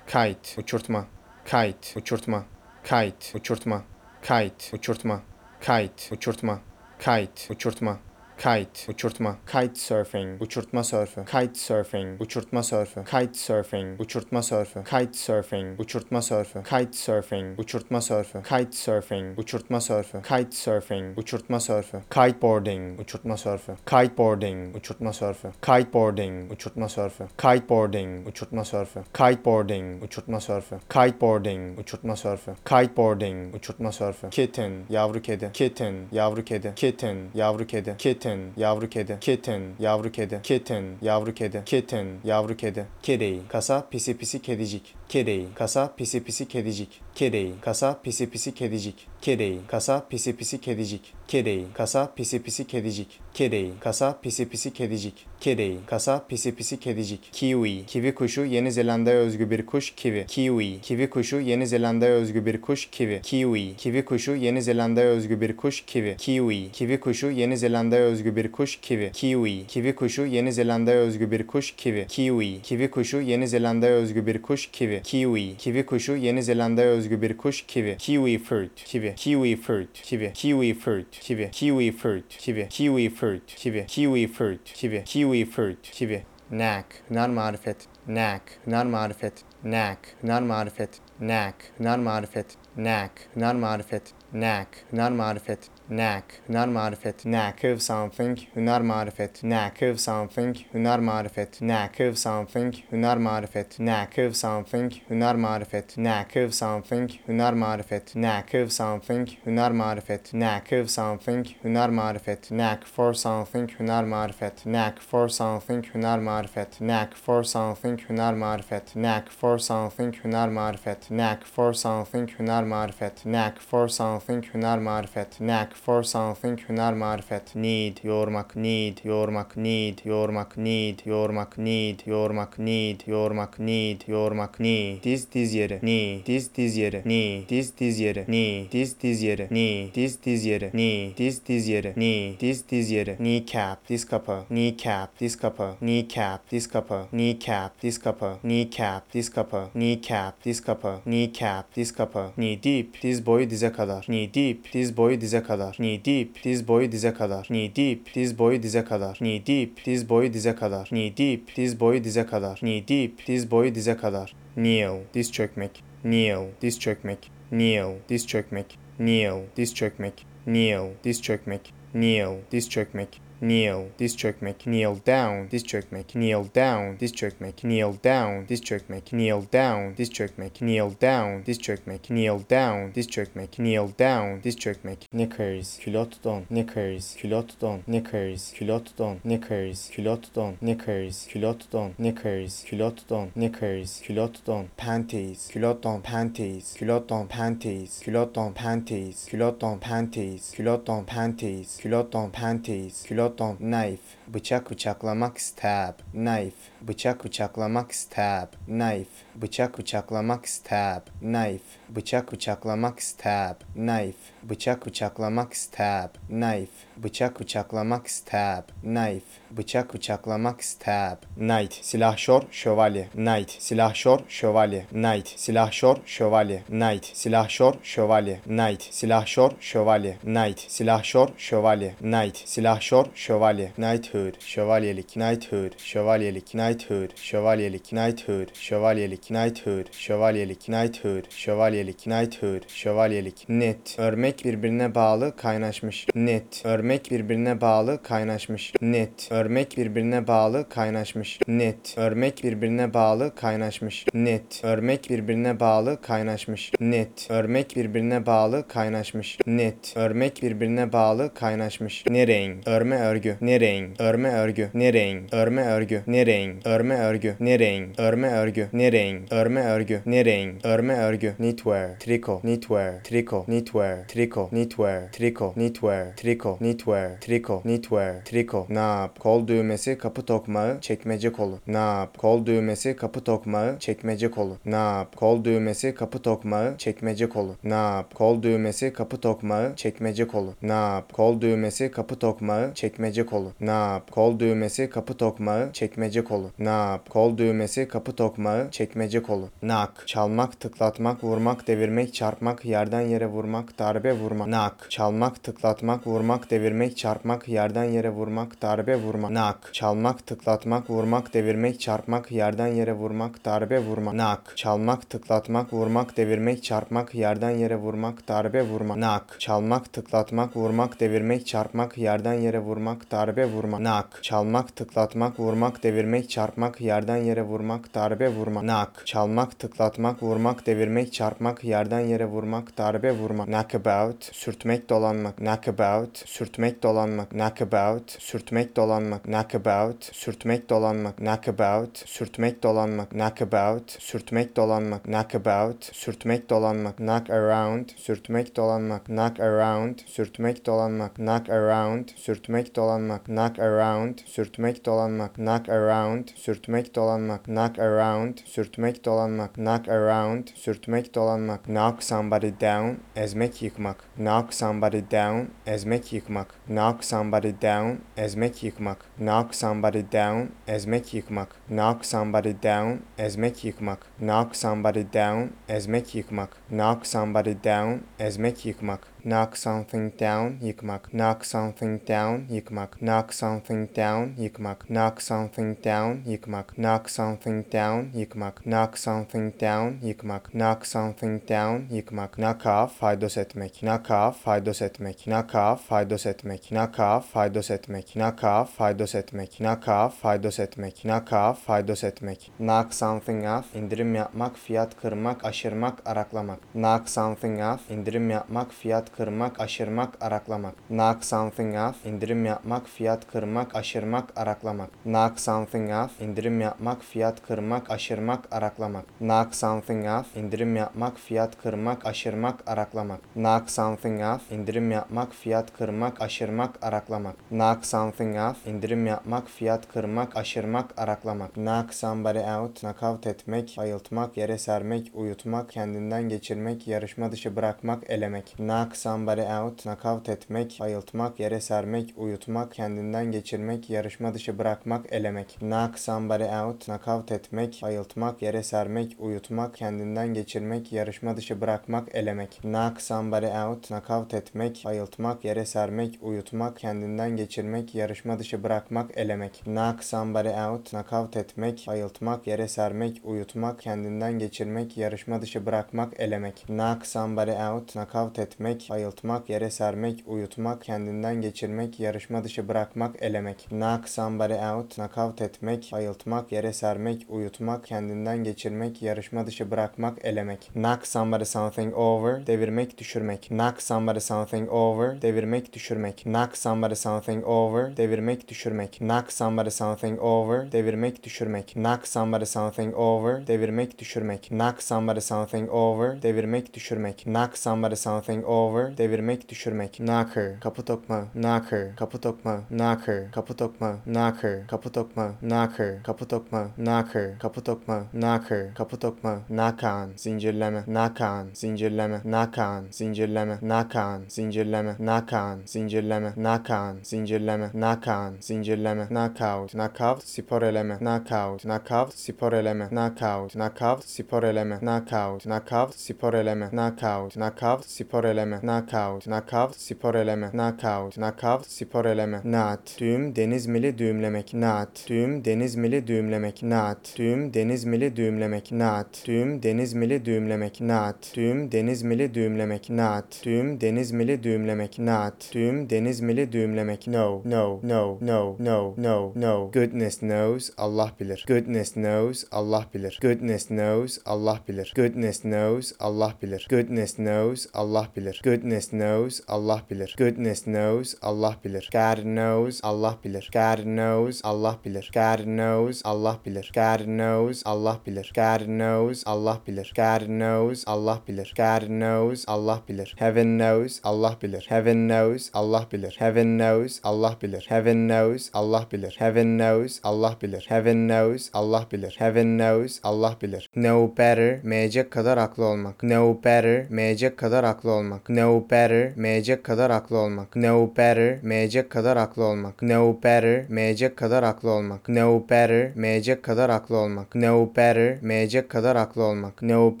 Kite, uçurtma. Kite, uçurtma. Kite, uçurtma. Kite, uçurtma. Kite, uçurtma. Kite, uçurtma. Kite, uçurtma. Kite surfing, uçurtma sörfü. Kite surfing, uçurtma sörfü. Kite surfing, uçurtma sörfü. Kite surfing, uçurtma sörfü. Kite surfing, uçurtma sörfü. Kite surfing, uçurtma sörfü. Kite surfing, uçurtma sörfü. Kiteboarding, uçurtma sörfü. Kiteboarding, uçurtma sörfü. Kiteboarding, uçurtma sörfü. Kiteboarding, uçurtma sörfü. Kiteboarding, uçurtma sörfü. Kiteboarding, uçurtma sörfü. Kiteboarding, uçurtma sörfü. Kitten, yavru kedi. Kitten, yavru kedi. Kitten, yavru kedi. Kitten, yavru kedi. Kitten, yavru kedi. Kitten, yavru kedi. Kitten, yavru kedi. Kitty, kasa pisi pisi kedicik. Kitty, kasa pisi pisi kedicik. Kitty, kasa pisi pisi kedicik. Kitty, kasa pisi pisi kedicik. Kitty, kasa pisi pisi kedicik. Kitty, kasa pisi pisi kedicik. Kitty, kasa pisi pisi kedicik. Kiwi, kivi kuşu Yeni Zelanda'ya özgü bir kuş kivi. Kiwi, kivi kuşu Yeni Zelanda'ya özgü bir kuş kivi. Kiwi, kivi kuşu Yeni Zelanda'ya özgü bir kuş kivi. Kiwi, kivi kuşu Yeni Zelanda'ya özgü bir kuş kivi. Kiwi, kivi kuşu Yeni Zelanda'ya özgü bir kuş kivi. Kiwi, kivi kuşu Yeni Zelanda'ya özgü bir kuş kivi. Kiwi. Kivi kuşu Yeni Zelanda'ya özgü bir kuş kiwi. Kiwi fruit, kiwi. Kiwi fruit, kiwi. Kiwi fruit, kiwi. Kiwi fruit, kiwi. Kiwi fruit, kiwi. Kiwi fruit, kiwi. Kiwi fruit, kiwi. Knack, hüner marifet. Knack, hüner marifet. Knack, hüner marifet. Knack, hüner marifet. Knack, hüner marifet. Knack, hüner marifet. Knack, hüner marifet. Knack of something, hüner marifet. Knack of something, hüner marifet. Knack of something, hüner marifet. Knack of something, hüner marifet. Knack of something, hüner marifet. Knack of something, hüner marifet. Knack of something, hüner marifet. Knack for something, hüner marifet. Knack for something, hüner marifet. Knack for something, hüner marifet. Knack for something, hüner marifet. Knack for something, hüner marifet. Knack for something, hüner marifet. Knack for something, hüner marifet. Need, yormak, need, yormak, need, yormak, need, yormak, need, yormak, need, yormak, need, yormak, need. Diz diz yeri, ni, diz diz yeri, ni, diz diz yeri, ni, diz diz yeri, ni, diz diz yeri, ni, diz diz yeri, ni, diz diz yeri, kneecap, diz kapı, kneecap, diz kapı, kneecap, diz kapı, kneecap, diz kapı, kneecap, diz kapı, kneecap, diz kapı, kneecap, diz kapı, knee deep, diz boyu dize kadar, knee deep, diz boyu dize kadar, knee deep, diz boyu dize kadar, knee deep, diz boyu dize kadar, knee deep, diz boyu dize kadar, knee deep, diz boyu dize kadar, knee deep, diz boyu dize kadar, kneel, diz çökmek, kneel, diz çökmek, kneel, diz çökmek, kneel, diz çökmek, kneel, diz çökmek, kneel, diz çökmek, kneel, diz çökmek, kneel down, diz çökmek, kneel down, diz çökmek, kneel down, diz çökmek, kneel down, diz çökmek, kneel down, diz çökmek, kneel down, diz çökmek, kneel down, diz çökmek, knickers, külot don, knickers, külot don, knickers, külot don, knickers, külot don, knickers, külot don, knickers, külot don, knickers, külot don, panties, külot don, panties, külot don, panties, külot don, panties, külot don, panties, külot don, panties, külot don, panties, külot don, knife, bıçak bıçaklamak stab, knife, bıçak bıçaklamak stab, knife, bıçak bıçaklamak stab, knife, bıçak bıçaklamak stab, knife, bıçak bıçaklamak stab, knife, bıçak bıçaklamak stab, knife, bıçak bıçaklamak stab, knight, silahşor, şövalye, knight, silahşor, şövalye, knight, silahşor, şövalye, knight, silahşor, şövalye, knight, silahşor, şövalye, knight, silahşor, şövalye, knight, silahşor, şövalye, knighthood, şövalyelik, knighthood, şövalyelik, knighthood, şövalyelik, knighthood, şövalyelik, knighthood, şövalyelik, knighthood, şövalyelik, knighthood, şövalyelik, net, örmek birbirine bağlı, kaynaşmış, net, örmek birbirine bağlı, kaynaşmış, net, örmek birbirine bağlı, kaynaşmış, net, örmek birbirine bağlı, kaynaşmış, net, örmek birbirine bağlı, kaynaşmış, net, örmek birbirine bağlı, kaynaşmış, net, örmek birbirine bağlı, kaynaşmış, ne renk, örme örgü, ne renk, örme örgü, ne renk, örme örgü, ne renk, örme örgü, ne renk, örme örgü, ne renk, örme örgü, ne renk, örme örgü, knitwear, triko, knitwear, triko, knitwear, triko, knitwear, triko, knitwear, triko, knitwear, triko, knitwear, triko, nap, kol düğmesi, kapı tokmağı, çekmece kolu, nap, kol düğmesi, kapı tokmağı, çekmece kolu, nap, kol düğmesi, kapı tokmağı, çekmece kolu, nap, kol düğmesi, kapı tokmağı, çekmece kolu, nap, kol düğmesi, kapı tokmağı, çekmece kolu, nap, kol düğmesi, kapı tokmağı, çekmece kolu, nap, kol düğmesi, kapı tokmağı, çekmece kolu, nak, çalmak, tıklatmak, vurmak, devirmek, çarpmak, yerden yere vurmak, darbe vurmak, nak, çalmak, tıklatmak, vurmak, devirmek, çarpmak, yerden yere vurmak, darbe vurmak, nak, çalmak, tıklatmak, vurmak, devirmek, çarpmak, yerden yere vurmak, darbe vurmak, nak, çalmak, tıklatmak, vurmak, devirmek, çarpmak, yerden yere vurmak, darbe vurmak, nak, çalmak, tıklatmak, vurmak, devirmek, çarpmak, yerden yere vurmak, darbe vurmak, nak, çalmak, tıklatmak, vurmak, devirmek, çarpmak, yerden yere vurmak, darbe vurmak, nak, çalmak, tıklatmak, vurmak, devirmek, çarpmak, yerden yere vurmak, darbe vurmak, knockabout, sürtmek, dolanmak, knockabout, sürtmek, dolanmak, knockabout, sürtmek, dolanmak, knockabout, sürtmek, dolanmak, knockabout, sürtmek, dolanmak, knockabout, sürtmek, dolanmak, knockabout, sürtmek, dolanmak, knock around, sürtmek, dolanmak, knock around, sürtmek, dolanmak, knock around, sürtmek, dolanmak, knock around, sürtmek dolanmak, knock around, sürtmek dolanmak, knock around, sürtmek dolanmak, knock around, sürtmek dolanmak, knock somebody down, ezmek yıkmak, knock somebody down, ezmek yıkmak, knock somebody down, ezmek yıkmak, knock somebody down, ezmek yıkmak, knock somebody down, ezmek yıkmak, knock somebody down, ezmek yıkmak, knock somebody down, ezmek yıkmak, knock something down, yıkmak, knock something down, yıkmak, knock something down, yıkmak, knock something down, yıkmak, knock something down, yıkmak, knock something down, yıkmak, knock something down, yıkmak, knock off, faydos etmek, knock off, faydos etmek, knock off, faydos etmek, knock off, faydos etmek, knock off, faydos etmek, knock faydos etmek, knock faydos etmek, knock something off, indirim yapmak, fiyat kırmak, aşırmak, araklamak, knock something off, indirim yapmak, fiyat kırmak, aşırmak, araklamak, knock something off, indirim yapmak, fiyat kırmak, aşırmak, araklamak, knock something off, indirim yapmak, fiyat kırmak, aşırmak, araklamak, knock something off, indirim yapmak, fiyat kırmak, aşırmak, araklamak, knock something off, indirim yapmak, fiyat kırmak, aşırmak, araklamak, knock something off, indirim yapmak, fiyat kırmak, aşırmak, araklamak, knock somebody out, knockout etmek, bayıltmak, yere sermek, uyutmak, kendinden geçirmek, yarışma dışı bırakmak, elemek, knock somebody out, knockout etmek, bayıltmak, yere sermek, uyutmak, kendinden geçirmek, yarışma dışı bırakmak, elemek, knock somebody out, knockout etmek, bayıltmak, yere sermek, uyutmak, kendinden geçirmek, yarışma dışı bırakmak, elemek, knock somebody out, knockout etmek, bayıltmak, yere sermek, uyutmak, kendinden geçirmek, yarışma dışı bırakmak, elemek, knock somebody out, knockout etmek, bayıltmak, yere sermek, uyutmak, kendinden geçirmek, yarışma dışı bırakmak, elemek, knock somebody out, knockout etmek, bayıltmak, yere sermek, uyutmak, kendinden geçirmek, yarışma dışı bırakmak, elemek, knock somebody out, knockout etmek, bayıltmak, yere sermek, uyutmak, kendinden geçirmek, yarışma dışı bırakmak, elemek, knock somebody something over, devirmek, düşürmek, knock somebody something over, devirmek, düşürmek, knock somebody something over, devirmek, düşürmek, knock somebody something over, devirmek, düşürmek, knock somebody something over, devirmek, düşürmek, knock somebody something over, devirmek, düşürmek, knock somebody something over, devirmek, düşürmek, knocker, kapı tokma, knocker, kapı tokma, knocker, kapı tokma, knocker, kapı tokma, knocker, kapı tokma, knocker, kapı tokma, knocker, kapı tokma, on, zincirleme, on, zincirleme, on, zincirleme, on, zincirleme, on, zincirleme, on, zincirleme, knock on, zincirleme, knockout, knockout, spor eleme, knockout, knockout, spor eleme, knockout, knockout, spor eleme, knockout, knockout, spor eleme, knockout, knockout, spor eleme, knockout, knockout, spor eleme, knockout, knockout, spor eleme, not, düğüm deniz mili düğümlemek, not, düğüm deniz mili düğümlemek, not, düğüm deniz mili düğümlemek, not, düğüm deniz mili düğümlemek, not, düğüm deniz mili düğümlemek, not, düğüm deniz mili düğümlemek, not, düğüm deniz mili düğümlemek, no, no, no, no, no, no, no, goodness knows, Allah bilir, goodness knows, Allah bilir, goodness knows, Allah bilir, goodness knows, Allah bilir, goodness knows, Allah bilir, goodness knows, Allah bilir, goodness knows, Allah bilir, God knows, Allah bilir, God knows, Allah bilir, God knows, Allah bilir, God knows, Allah bilir, God knows, Allah bilir, God knows, Allah bilir, God knows, Allah bilir, Heaven knows, Allah bilir, Heaven knows, Allah bilir, Heaven knows, Allah bilir, Heaven knows, Allah bilir, Heaven knows, Allah bilir, Heaven knows, Allah bilir, Heaven knows, Allah bilir, know better, meyecek kadar aklı olmak, know better, meyecek kadar aklı olmak, know better, meyecek kadar aklı olmak, know better, meyecek kadar aklı olmak, know better, meyecek kadar aklı olmak, know better, meyecek kadar aklı olmak, know better, meyecek kadar aklı olmak, know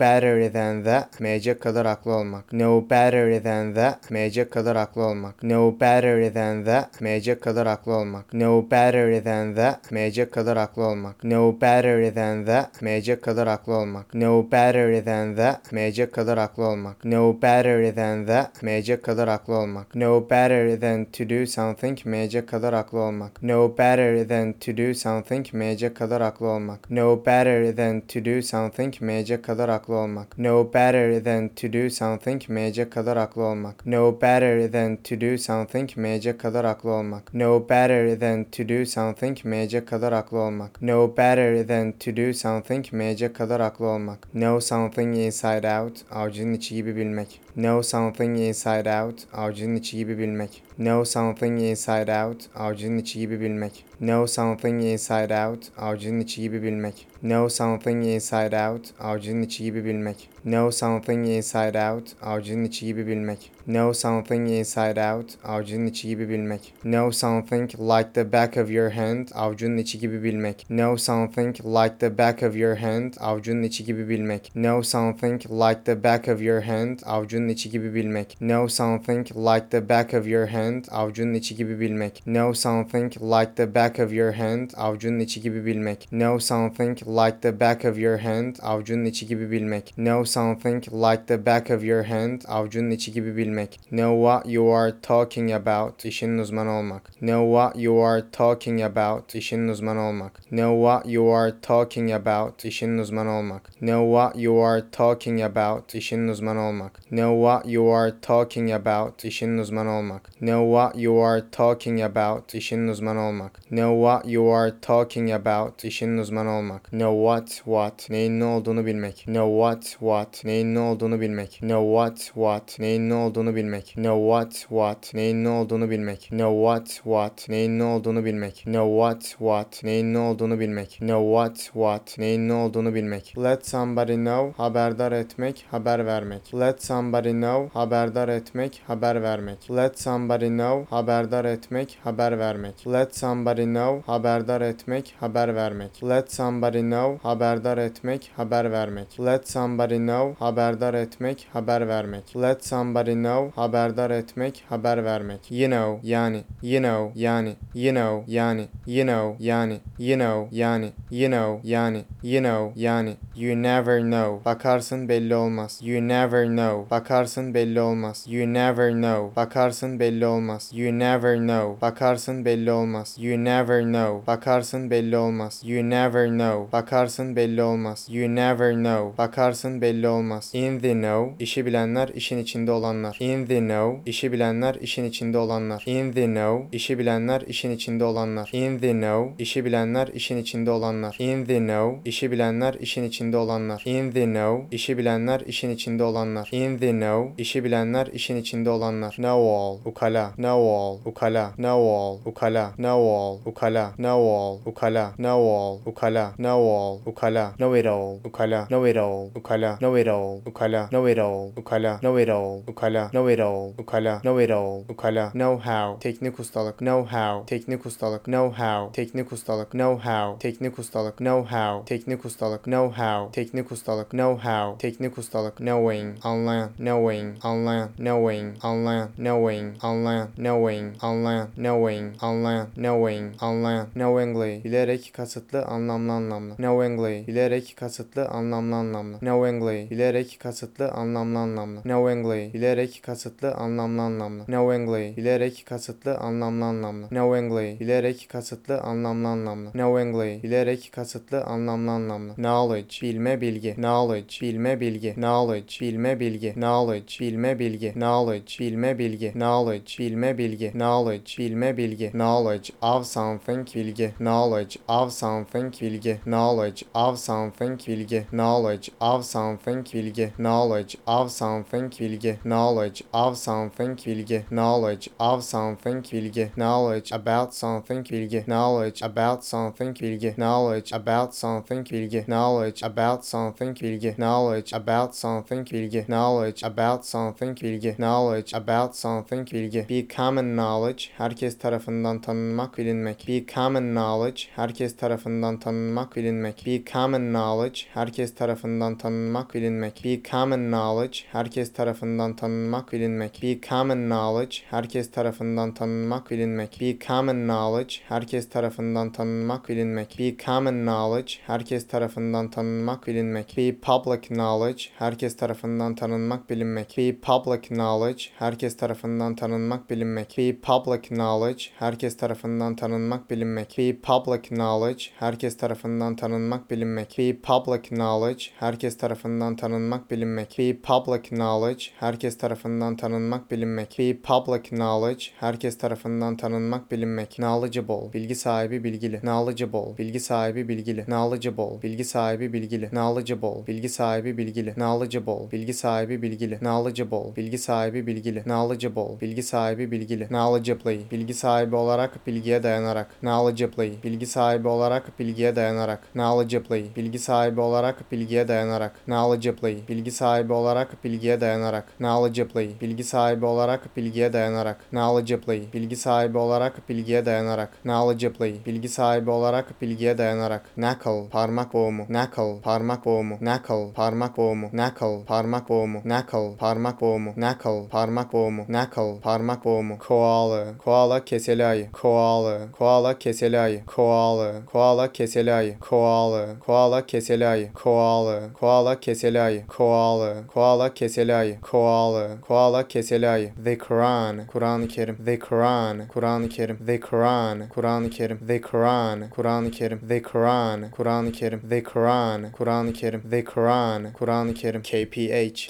better than that, meyecek kadar aklı olmak, know better than that, meyecek kadar aklı olmak, know better than that, meyecek kadar aklı olmak, know better than that, meyecek kadar aklı olmak, know better than that, meyecek kadar aklı olmak, know better than that, meyecek kadar aklı olmak, know better than that, meyecek kadar aklı olmak, know better than to do something, meyecek kadar aklı olmak, know better than to do something, meyecek kadar aklı olmak, know better than to do something, meyecek kadar aklı olmak, know better than to do something, meyecek kadar aklı olmak, know better than to do something, meyecek kadar aklı olmak, know better than to do something, meyecek kadar aklı olmak, know better than to do something, meyecek kadar aklı olmak, know something inside out, avucunun içi gibi bilmek. Know something inside out, avucunun içi gibi bilmek. Know something inside out, avucunun içi gibi bilmek. Know something inside out, avucunun içi gibi bilmek. Know something inside out, avucunun içi gibi bilmek. Know something inside out, avucunun içi gibi bilmek. Know something inside out, avucunun içi gibi bilmek. Know something like the back of your hand, avucunun içi gibi bilmek. Know something like the back of your hand, avucunun içi gibi bilmek. Know something like the back of your hand, avucunun içi gibi bilmek. Know something like the back of your hand, avucunun içi gibi bilmek. Know something like the back of your hand, avucunun içi gibi bilmek. Know something like the back of your hand, avucunun içi gibi bilmek. Know something like the back of your hand, avucunun içi gibi bilmek. Know what you are talking about, işinin uzmanı olmak. Know what you are talking about, işinin uzmanı olmak. Know what you are talking about, işinin uzmanı olmak. Know what you are talking about, işinin uzmanı olmak. Know what you are talking about, işinin uzmanı olmak. Know what you are talking about, işinin uzmanı olmak. Know what you are talking about, işinin uzmanı olmak. Know what, what, neyin ne olduğunu bilmek. Know what, what, neyin ne olduğunu bilmek. Know what, what, neyin ne olduğunu bilmek. Know what, what, neyin ne olduğunu bilmek. Know what, what, neyin ne olduğunu bilmek. Know what, what, neyin ne olduğunu bilmek. Know what, what, neyin ne olduğunu bilmek. Let somebody know, haberdar etmek, haber vermek. Let somebody know, haberdar etmek, haber vermek. Let somebody know, haberdar etmek, haber vermek. Let somebody know, haberdar etmek, haber vermek. Let somebody know, haberdar etmek, haber vermek. Let somebody know, haberdar etmek, haber vermek. Let somebody know, haberdar etmek, haber vermek. You know, yani, you know, yani, you know, yani, you know, yani, you know, yani, you know, yani, you know, yani. You never know. Bakarsın belli olmaz. You never know. Bakarsın belli olmaz. You never know. Bakarsın belli olmaz. You never know. Bakarsın belli olmaz. You never know. Bakarsın belli olmaz. You never know. Bakarsın belli olmaz. You never know. Bakarsın belli olmaz. In the know. işi bilenler işin içinde olanlar. In the know. işi bilenler işin içinde olanlar. In the know. işi bilenler işin içinde olanlar. In the know. işi bilenler işin içinde olanlar. In the know. işi bilenler işin içinde olanlar. In the know. işi bilenler işin içinde olanlar. In the know. işi bilenler işin içinde olanlar. Know all. Ukala. Know all. Ukala. Know all. Ukala. Know all. Ukala. Know all. Ukala. Know all. Ukala. Know all. Ukala. Know it all. Ukala. Know it all. Ukala. Know it all. Ukala. Know it all. Ukala. Know it all. Ukala. Know it all. Ukala. Know it all. Ukala. Know how. Teknik ustalık. Know how. Teknik ustalık. Know how. Teknik ustalık. Know how. Teknik ustalık. Know how. Teknik ustalık. Know how. Teknik ustalık. Know how. Teknik ustalık. Knowing. Anlayan. Knowing. Anlayan. Knowing. Anlayan. Knowing. Anlayan. Knowing. Anlayan. Knowing. Anlayan. Knowing. Anlayan. Knowingly. Bilerek kasıtlı anlamlı anlamlı. Knowingly. Bilerek kasıtlı anlamlı anlamlı. Knowingly. Bilerek kasıtlı anlamlı anlamlı. Knowingly. Bilerek kasıtlı anlamlı anlamlı. Knowingly. Bilerek kasıtlı anlamlı anlamlı. Knowingly. Bilerek kasıtlı anlamlı anlamlı. Knowingly. Bilerek kasıtlı anlamlı anlamlı. Knowledge. Bilme bilgi. Knowledge. Bilme bilgi. Knowledge. Bilme bilgi. Knowledge. Bilme bilgi. Knowledge. Bilme bilgi. Knowledge. Bilme bilgi. Knowledge. Bilme bilgi. Knowledge of something bilgi. Knowledge of something bilgi. Knowledge of something bilgi. Knowledge of something bilgi. Knowledge of something bilgi. Knowledge of something bilgi. Knowledge of something bilgi. Knowledge about something bilgi. Knowledge about something bilgi. Knowledge about something bilgi. Knowledge about something bilgi. Knowledge about something bilgi. Knowledge about something bilgi. Knowledge about something bilgi. Be common knowledge herkes tarafından tanınmak bilinmek. Be common knowledge herkes tarafından tanınmak bilinmek. Be common knowledge herkes tarafından tanınmak bilinmek. Be common knowledge herkes tarafından tanınmak bilinmek. Be common knowledge herkes tarafından tanınmak bilinmek. Be common knowledge herkes tarafından tanınmak bilinmek. Be common knowledge herkes tarafından tanınmak bilinmek. Be public knowledge herkes tarafından tanınmak bilinmek. Be public knowledge herkes tarafından tanınmak bilinmek. Be public knowledge herkes tarafından tanınmak bilinmek. Be public knowledge herkes tarafından tanınmak, bilinmek. Be public knowledge, herkes tarafından tanınmak, bilinmek. Be public knowledge, herkes tarafından tanınmak, bilinmek. Be public knowledge, herkes tarafından tanınmak, bilinmek. Knowledgeable, bilgi sahibi, bilgili. Knowledgeable, bilgi sahibi, bilgili. Knowledgeable, bilgi sahibi, bilgili. Knowledgeable, bilgi sahibi, bilgili. Knowledgeable, bilgi sahibi, bilgili. Knowledgeable, bilgi sahibi, bilgili. Knowledgeable, bilgi sahibi, bilgili. Knowledgeably, bilgi sahibi olarak, bilgiye dayanarak. Knowledgeably, bilgi sahibi olarak, bilgiye dayanarak. Knowledgeably, bilgi sahibi olarak, bilgiye dayanarak. Knowledgeably, bilgi sahibi olarak, bilgiye dayanarak. Knowledgeably, bilgi sahibi olarak, bilgiye dayanarak. Knowledgeably, bilgi sahibi olarak, bilgiye dayanarak. Knowledgeably, bilgi sahibi olarak, bilgiye dayanarak. Knuckle, parmak boğumu. Knuckle, parmak boğumu. Knuckle, parmak boğumu. Knuckle, parmak boğumu. Knuckle, parmak boğumu. Knuckle, parmak boğumu. Knuckle, parmak boğumu. Koala, koala keseli ayı. Koala, koala keseli ayı. Koala, koala keseli ayı. Koala, koala keseli ayı. Koala, koala keseli ayı. Koala, koala keseli ayı. Koala, koala keseli ayı. The Quran, Kur'an-ı Kerim. The Quran, Kur'an-ı Kerim. The Quran, Kur'an-ı Kerim. The Quran, Kur'an-ı Kerim. The Quran, Kur'an-ı Kerim. The Quran, Kur'an-ı Kerim. The Quran, Kur'an-ı Kerim. KPH,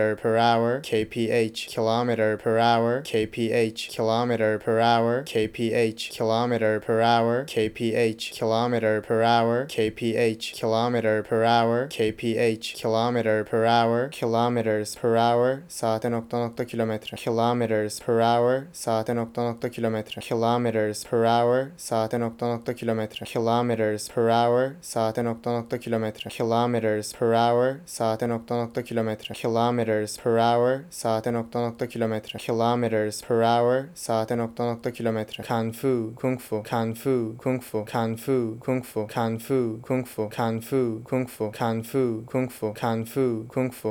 kilometer per hour. KPH, kilometer per hour. KPH, kilometer per hour. KPH, kilometer per hour. KPH, kilometer per hour. KPH, kilometer per hour. KPH, kilometer per hour. Kilometers per hour. Saate nokta nokta kilometre. Kilometers per hour. Saate nokta nokta kilometre. Kilometers per hour. Saate nokta nokta kilometre. Kilometers per hour. Saate nokta nokta kilometre. Kilometers per hour. Saate nokta nokta kilometre. Kilometers kilometers per hour saate nokta nokta kilometre kilometers per hour saate nokta nokta kilometre Kung Fu. kanfu kungfu Kung Fu. kanfu kungfu Kung Fu. kanfu kungfu Kung Fu.